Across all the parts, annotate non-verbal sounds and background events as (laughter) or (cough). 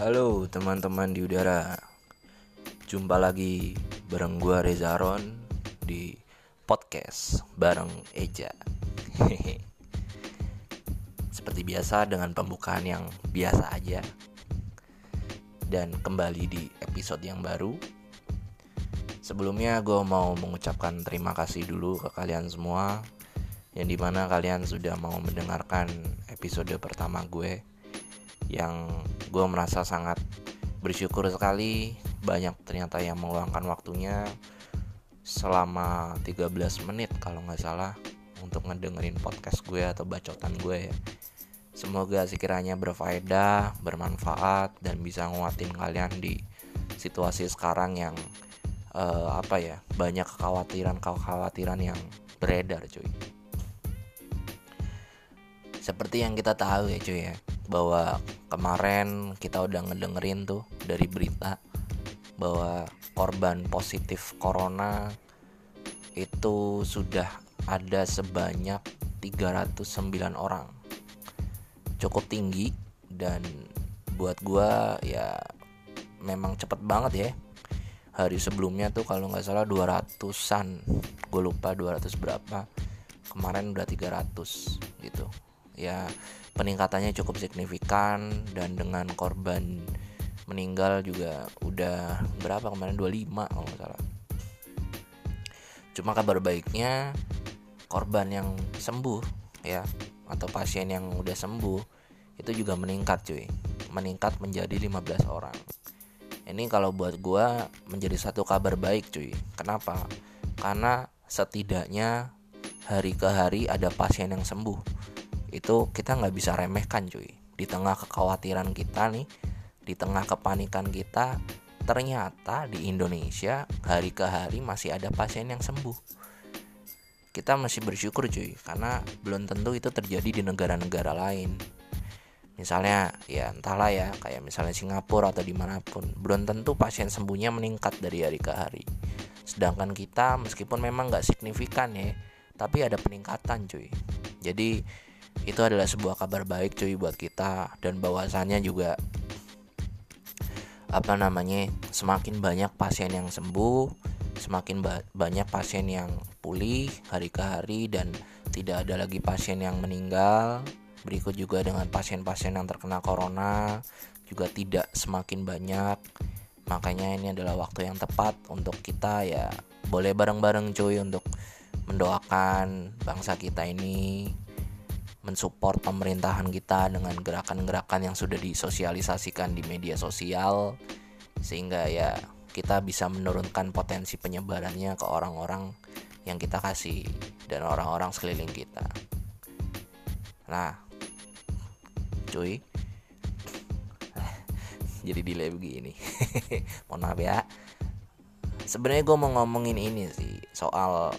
Halo teman-teman di udara. Jumpa lagi bareng gua Reza Ron Di podcast bareng Eja. (laughs) Seperti biasa dengan pembukaan yang biasa aja. Dan kembali di episode yang baru. Sebelumnya gue mau mengucapkan terima kasih dulu ke kalian semua. Yang di mana kalian sudah mau mendengarkan episode pertama gue yang gue merasa sangat bersyukur sekali banyak ternyata yang meluangkan waktunya selama 13 menit kalau nggak salah untuk ngedengerin podcast gue atau bacotan gue ya. Semoga sekiranya berfaedah, bermanfaat dan bisa nguatin kalian di situasi sekarang yang uh, apa ya banyak kekhawatiran kekhawatiran yang beredar cuy. Seperti yang kita tahu ya cuy ya bahwa kemarin kita udah ngedengerin tuh dari berita bahwa korban positif corona itu sudah ada sebanyak 309 orang. Cukup tinggi dan buat gua ya memang cepet banget ya. Hari sebelumnya tuh kalau nggak salah 200an gue lupa 200 berapa. Kemarin udah 300 gitu ya peningkatannya cukup signifikan dan dengan korban meninggal juga udah berapa kemarin? 25 kalau nggak salah. Cuma kabar baiknya korban yang sembuh ya atau pasien yang udah sembuh itu juga meningkat cuy. Meningkat menjadi 15 orang. Ini kalau buat gue menjadi satu kabar baik cuy. Kenapa? Karena setidaknya hari ke hari ada pasien yang sembuh itu kita nggak bisa remehkan cuy. Di tengah kekhawatiran kita nih di tengah kepanikan kita ternyata di Indonesia hari ke hari masih ada pasien yang sembuh. Kita masih bersyukur cuy karena belum tentu itu terjadi di negara-negara lain. Misalnya ya entahlah ya kayak misalnya Singapura atau di mana pun belum tentu pasien sembuhnya meningkat dari hari ke hari. Sedangkan kita meskipun memang nggak signifikan ya tapi ada peningkatan cuy. Jadi itu adalah sebuah kabar baik cuy buat kita. Dan bahwasannya juga apa namanya semakin banyak pasien yang sembuh semakin ba banyak pasien yang pulih hari ke hari dan tidak ada lagi pasien yang meninggal. Berikut juga dengan pasien-pasien yang terkena corona juga tidak semakin banyak. Makanya ini adalah waktu yang tepat untuk kita ya boleh bareng-bareng cuy untuk mendoakan bangsa kita ini mensupport pemerintahan kita dengan gerakan-gerakan yang sudah disosialisasikan di media sosial sehingga ya kita bisa menurunkan potensi penyebarannya ke orang-orang yang kita kasih dan orang-orang sekeliling kita. Nah, cuy, (laughs) jadi delay begini. (laughs) Mohon maaf ya. Sebenarnya gue mau ngomongin ini sih soal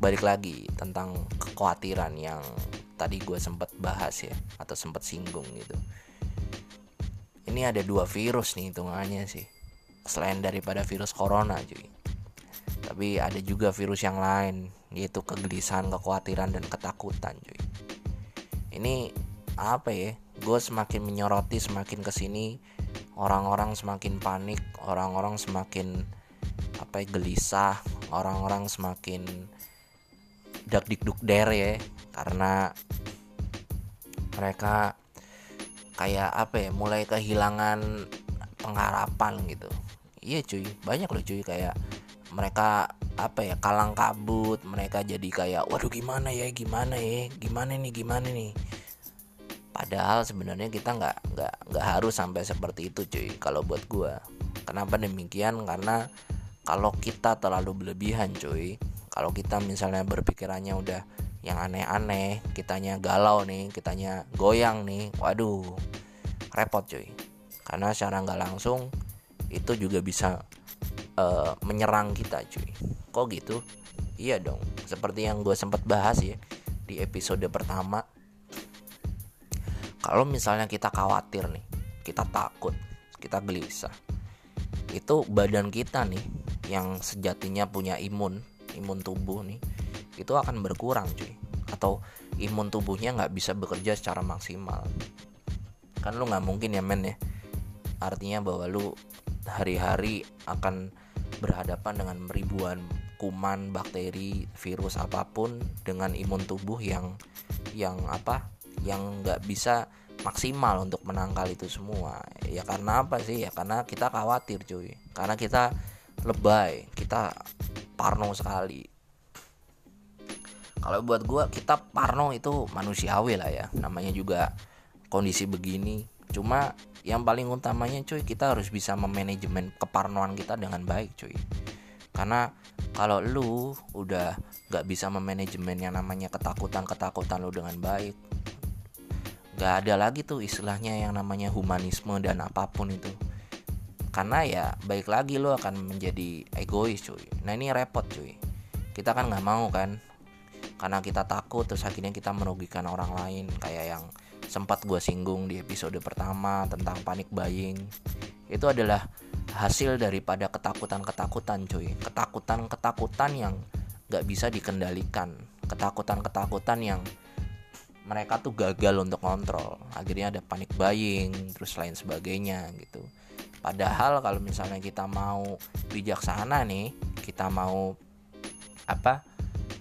balik lagi tentang kekhawatiran yang tadi gue sempat bahas ya atau sempat singgung gitu. Ini ada dua virus nih hitungannya sih selain daripada virus corona cuy. Tapi ada juga virus yang lain yaitu kegelisahan kekhawatiran dan ketakutan cuy. Ini apa ya gue semakin menyoroti semakin ke sini orang-orang semakin panik orang-orang semakin apa ya gelisah orang-orang semakin dak dikduk der ya karena mereka kayak apa ya mulai kehilangan pengharapan gitu. Iya cuy banyak loh cuy kayak mereka apa ya kalang kabut mereka jadi kayak waduh gimana ya gimana ya gimana nih gimana nih? Padahal sebenarnya kita nggak nggak nggak harus sampai seperti itu cuy kalau buat gue kenapa demikian? Karena kalau kita terlalu berlebihan cuy kalau kita misalnya berpikirannya udah yang aneh-aneh kitanya galau nih kitanya goyang nih waduh repot cuy. Karena secara nggak langsung itu juga bisa uh, menyerang kita cuy. Kok gitu? Iya dong seperti yang gue sempat bahas ya di episode pertama. Kalau misalnya kita khawatir nih kita takut kita gelisah itu badan kita nih yang sejatinya punya imun imun tubuh nih itu akan berkurang cuy atau imun tubuhnya nggak bisa bekerja secara maksimal kan lu nggak mungkin ya men ya artinya bahwa lu hari-hari akan berhadapan dengan ribuan kuman, bakteri, virus apa pun dengan imun tubuh yang yang apa? yang nggak bisa maksimal untuk menangkal itu semua. Ya karena apa sih? Ya karena kita khawatir, cuy. Karena kita lebay, kita parno sekali. Kalau buat gua kita parno itu manusiawi lah ya. Namanya juga kondisi begini. Cuma yang paling utamanya cuy kita harus bisa memanajemen keparnoan kita dengan baik cuy karena kalau lu udah gak bisa memanajemen yang namanya ketakutan-ketakutan lu dengan baik gak ada lagi tuh istilahnya yang namanya humanisme dan apa pun itu karena ya baik lagi lu akan menjadi egois cuy. Nah ini repot cuy. Kita kan nggak mau kan? Karena kita takut terus akhirnya kita merugikan orang lain. Kayak yang sempat gue singgung di episode pertama tentang panik buying. Itu adalah hasil daripada ketakutan-ketakutan cuy. Ketakutan-ketakutan yang gak bisa dikendalikan. Ketakutan-ketakutan yang mereka tuh gagal untuk kontrol akhirnya ada panik buying terus lain sebagainya gitu. Padahal kalau misalnya kita mau bijaksana nih kita mau apa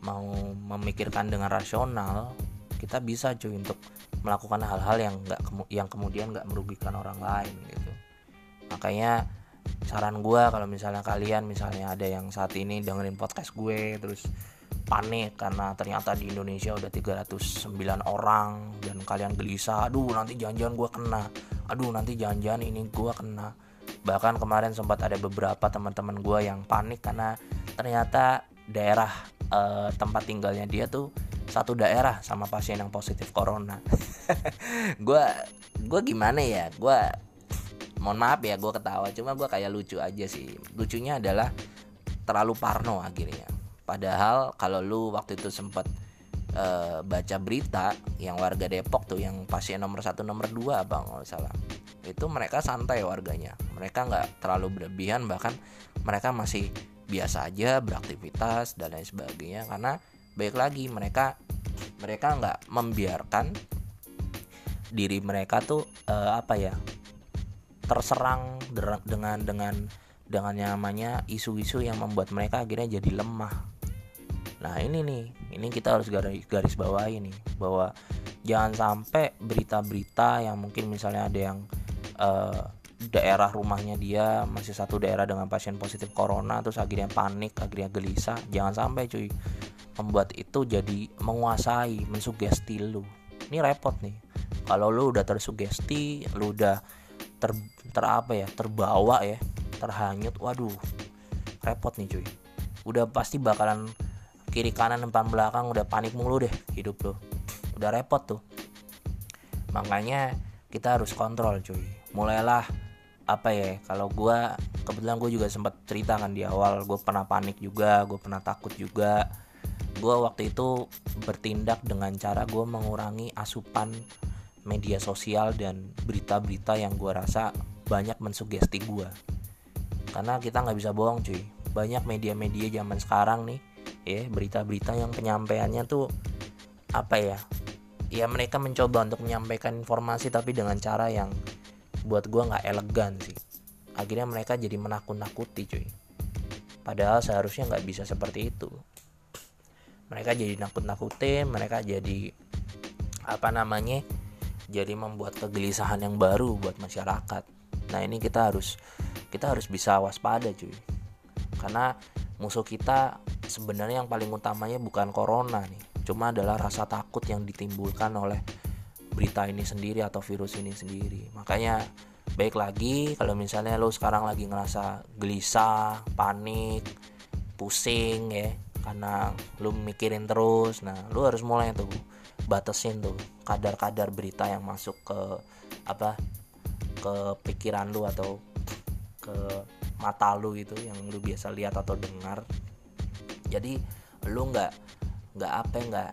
mau memikirkan dengan rasional kita bisa cuy untuk melakukan hal-hal yang nggak yang kemudian nggak merugikan orang lain gitu. Makanya saran gue kalau misalnya kalian misalnya ada yang saat ini dengerin podcast gue terus panik karena ternyata di Indonesia udah 309 orang dan kalian gelisah. Aduh nanti jangan-jangan gue kena. Aduh nanti jangan-jangan ini gue kena. Bahkan kemarin sempat ada beberapa teman-teman gue yang panik karena ternyata daerah uh, tempat tinggalnya dia tuh satu daerah sama pasien yang positif corona. (laughs) Gue gue gimana ya? Gue mohon maaf ya gue ketawa. Cuma gue kayak lucu aja sih. Lucunya adalah terlalu parno akhirnya padahal kalau lu waktu itu sempat uh, baca berita yang warga Depok tuh yang pasien nomor satu nomor dua bang kalau salah. Itu mereka santai warganya. Mereka nggak terlalu berlebihan bahkan mereka masih biasa aja beraktivitas dan lain sebagainya. Karena baik lagi mereka mereka nggak membiarkan diri mereka tuh uh, apa ya terserang dengan dengan dengan namanya isu-isu yang membuat mereka akhirnya jadi lemah. Nah ini nih, ini kita harus garis, garis bawah ini bahwa jangan sampai berita-berita yang mungkin misalnya ada yang uh, daerah rumahnya dia masih satu daerah dengan pasien positif corona terus akhirnya panik, akhirnya gelisah, jangan sampai cuy. Membuat itu jadi menguasai, mensugesti lu. Ini repot nih. Kalau lu udah tersugesti lu udah ter, ter apa ya terbawa ya terhanyut waduh repot nih cuy. Udah pasti bakalan kiri kanan depan belakang udah panik mulu deh hidup lo udah repot tuh. Makanya kita harus kontrol cuy. Mulailah apa ya kalau gue kebetulan gue juga sempat cerita kan di awal gue pernah panik juga gue pernah takut juga. Gue waktu itu bertindak dengan cara gue mengurangi asupan media sosial dan berita-berita yang gue rasa banyak mensugesti gue karena kita nggak bisa bohong cuy. Banyak media-media zaman sekarang nih ya berita-berita yang penyampaiannya tuh apa ya ya mereka mencoba untuk menyampaikan informasi tapi dengan cara yang buat gue nggak elegan sih. Akhirnya mereka jadi menakut-nakuti cuy. Padahal seharusnya nggak bisa seperti itu. Mereka jadi nakut-nakutin mereka jadi apa namanya jadi membuat kegelisahan yang baru buat masyarakat. Nah ini kita harus kita harus bisa waspada cuy. Karena musuh kita sebenarnya yang paling utamanya bukan corona nih cuma adalah rasa takut yang ditimbulkan oleh berita ini sendiri atau virus ini sendiri. Makanya baik lagi kalau misalnya lo sekarang lagi ngerasa gelisah panik pusing ya karena lo mikirin terus nah lo harus mulai tuh batasin tuh kadar-kadar berita yang masuk ke apa ke pikiran lu atau ke mata lu itu yang lu biasa lihat atau dengar jadi lu nggak nggak apa nggak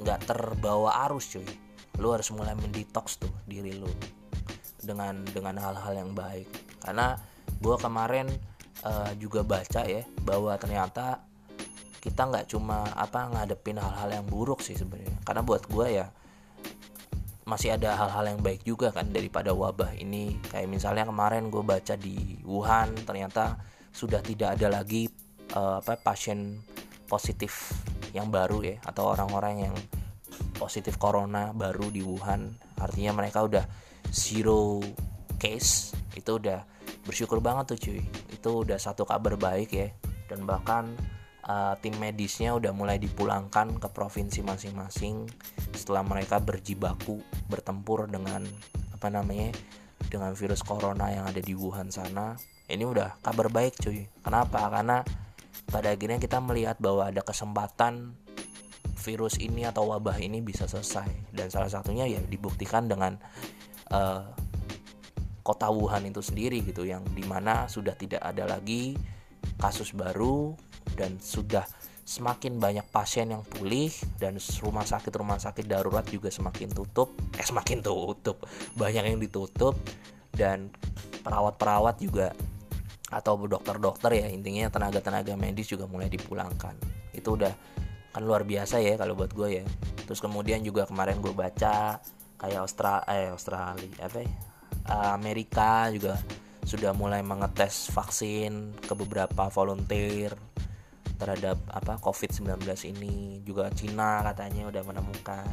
nggak terbawa arus cuy. Lu harus mulai mendetox tuh diri lu dengan dengan hal-hal yang baik. Karena gue kemarin uh, juga baca ya bahwa ternyata kita nggak cuma apa ngadepin hal-hal yang buruk sih sebenarnya. Karena buat gue ya masih ada hal-hal yang baik juga kan daripada wabah ini. Kayak misalnya kemarin gue baca di Wuhan ternyata sudah tidak ada lagi uh, apa pasien positif yang baru ya atau orang-orang yang positif corona baru di Wuhan. Artinya mereka udah zero case itu udah bersyukur banget tuh cuy. Itu udah satu kabar baik ya. Dan bahkan uh, tim medisnya udah mulai dipulangkan ke provinsi masing-masing setelah mereka berjibaku bertempur dengan apa namanya dengan virus corona yang ada di Wuhan sana. Ini udah kabar baik cuy. Kenapa? Karena pada akhirnya kita melihat bahwa ada kesempatan virus ini atau wabah ini bisa selesai. Dan salah satunya ya dibuktikan dengan uh, kota Wuhan itu sendiri gitu yang di mana sudah tidak ada lagi kasus baru dan sudah semakin banyak pasien yang pulih dan rumah sakit rumah sakit darurat juga semakin tutup. Eh semakin tutup. Banyak yang ditutup dan perawat-perawat juga atau dokter-dokter ya intinya tenaga-tenaga medis juga mulai dipulangkan. Itu udah kan luar biasa ya kalau buat gue ya. Terus kemudian juga kemarin gue baca kayak Australia eh Australia apa ya? Amerika juga sudah mulai mengetes vaksin ke beberapa volunteer terhadap apa COVID-19 ini. Juga Cina katanya udah menemukan.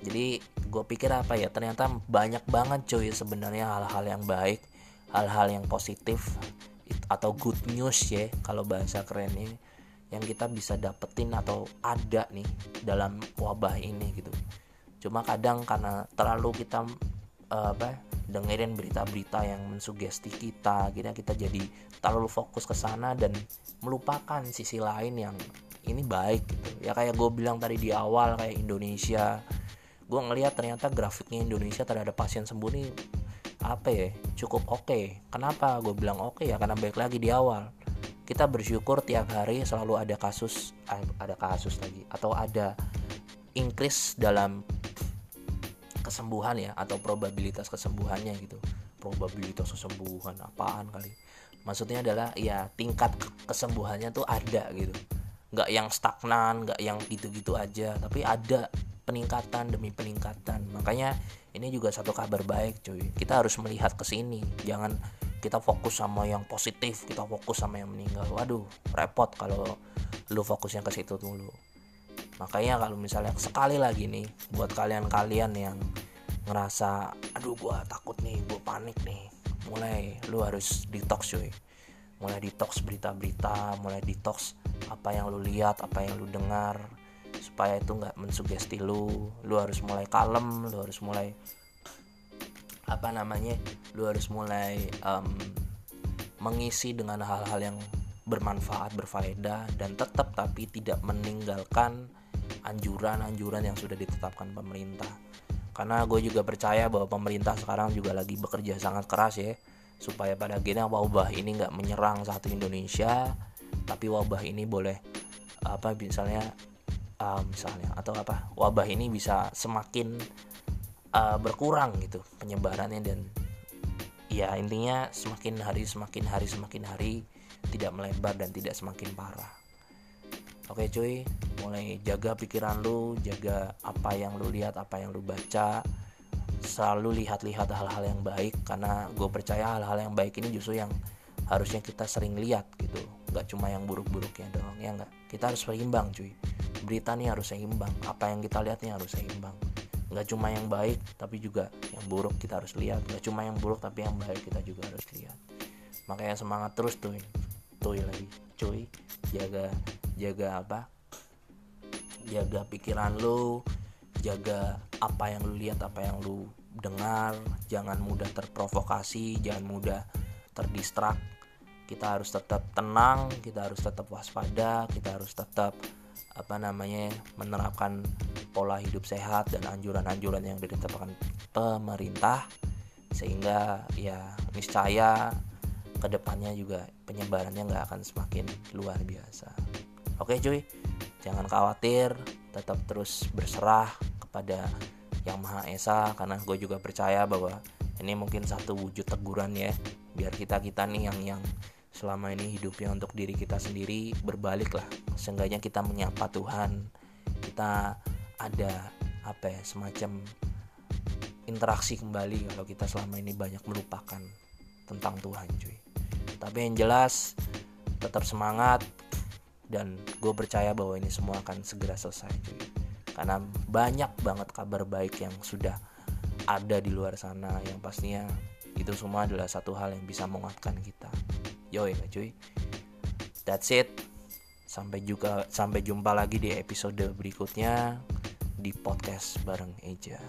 Jadi gue pikir apa ya ternyata banyak banget cuy sebenarnya hal-hal yang baik hal-hal yang positif atau good news ya kalau bahasa kerennya yang kita bisa dapetin atau ada nih dalam wabah ini gitu. Cuma kadang karena terlalu kita uh, apa dengerin berita-berita yang mensugesti kita kita kita jadi terlalu fokus ke sana dan melupakan sisi lain yang ini baik gitu. Ya kayak gue bilang tadi di awal kayak Indonesia gue ngelihat ternyata grafiknya Indonesia terhadap pasien sembuh nih apa ya cukup oke. Okay. kenapa gue bilang oke okay ya? Karena baik lagi di awal. Kita bersyukur tiap hari selalu ada kasus eh, ada kasus lagi atau ada increase dalam kesembuhan ya atau probabilitas kesembuhannya gitu. Probabilitas kesembuhan apaan kali? Maksudnya adalah ya tingkat kesembuhannya tuh ada gitu. Nggak yang stagnan nggak yang gitu-gitu aja tapi ada peningkatan demi peningkatan. Makanya ini juga satu kabar baik cuy. Kita harus melihat ke sini. Jangan kita fokus sama yang positif kita fokus sama yang meninggal. Waduh repot kalau lu fokusnya ke situ dulu. Makanya kalau misalnya sekali lagi nih buat kalian-kalian yang ngerasa aduh gua takut nih gua panik nih mulai lu harus detox cuy. Mulai detox berita-berita mulai detox apa yang lu lihat apa yang lu dengar supaya itu nggak mensugesti lu. Lu harus mulai kalem lu harus mulai apa namanya lu harus mulai um, mengisi dengan hal-hal yang bermanfaat berfaedah dan tetap tapi tidak meninggalkan anjuran-anjuran yang sudah ditetapkan pemerintah. Karena gue juga percaya bahwa pemerintah sekarang juga lagi bekerja sangat keras ya supaya pada akhirnya wabah ini nggak menyerang satu Indonesia tapi wabah ini boleh apa misalnya uh, misalnya atau apa wabah ini bisa semakin uh, berkurang gitu penyebarannya dan ya intinya semakin hari semakin hari semakin hari tidak melebar dan tidak semakin parah Oke cuy, mulai jaga pikiran lu, jaga apa yang lu lihat, apa yang lu baca. Selalu lihat-lihat hal-hal yang baik karena gue percaya hal-hal yang baik ini justru yang harusnya kita sering lihat gitu. Gak cuma yang buruk-buruknya doang ya nggak. Kita harus seimbang cuy. Berita nih harus seimbang. Apa yang kita lihat nih harus seimbang. Gak cuma yang baik tapi juga yang buruk kita harus lihat. Gak cuma yang buruk tapi yang baik kita juga harus lihat. Makanya semangat terus tuh. Tuh lagi cuy. Jaga jaga apa jaga pikiran lu jaga apa yang lu lihat apa yang lu dengar jangan mudah terprovokasi jangan mudah terdistrak kita harus tetap tenang kita harus tetap waspada kita harus tetap apa namanya menerapkan pola hidup sehat dan anjuran-anjuran yang ditetapkan pemerintah sehingga ya niscaya ke depannya juga penyebarannya nggak akan semakin luar biasa. Oke cuy, jangan khawatir, tetap terus berserah kepada Yang Maha Esa karena gue juga percaya bahwa ini mungkin satu wujud teguran ya biar kita kita nih yang yang selama ini hidupnya untuk diri kita sendiri berbalik lah. Seenggaknya kita menyapa Tuhan kita ada apa ya semacam interaksi kembali kalau kita selama ini banyak melupakan tentang Tuhan cuy. Tapi yang jelas tetap semangat dan gue percaya bahwa ini semua akan segera selesai cuy. Karena banyak banget kabar baik yang sudah ada di luar sana yang pastinya itu semua adalah satu hal yang bisa menguatkan kita yo ya cuy that's it sampai juga sampai jumpa lagi di episode berikutnya di podcast bareng Eja.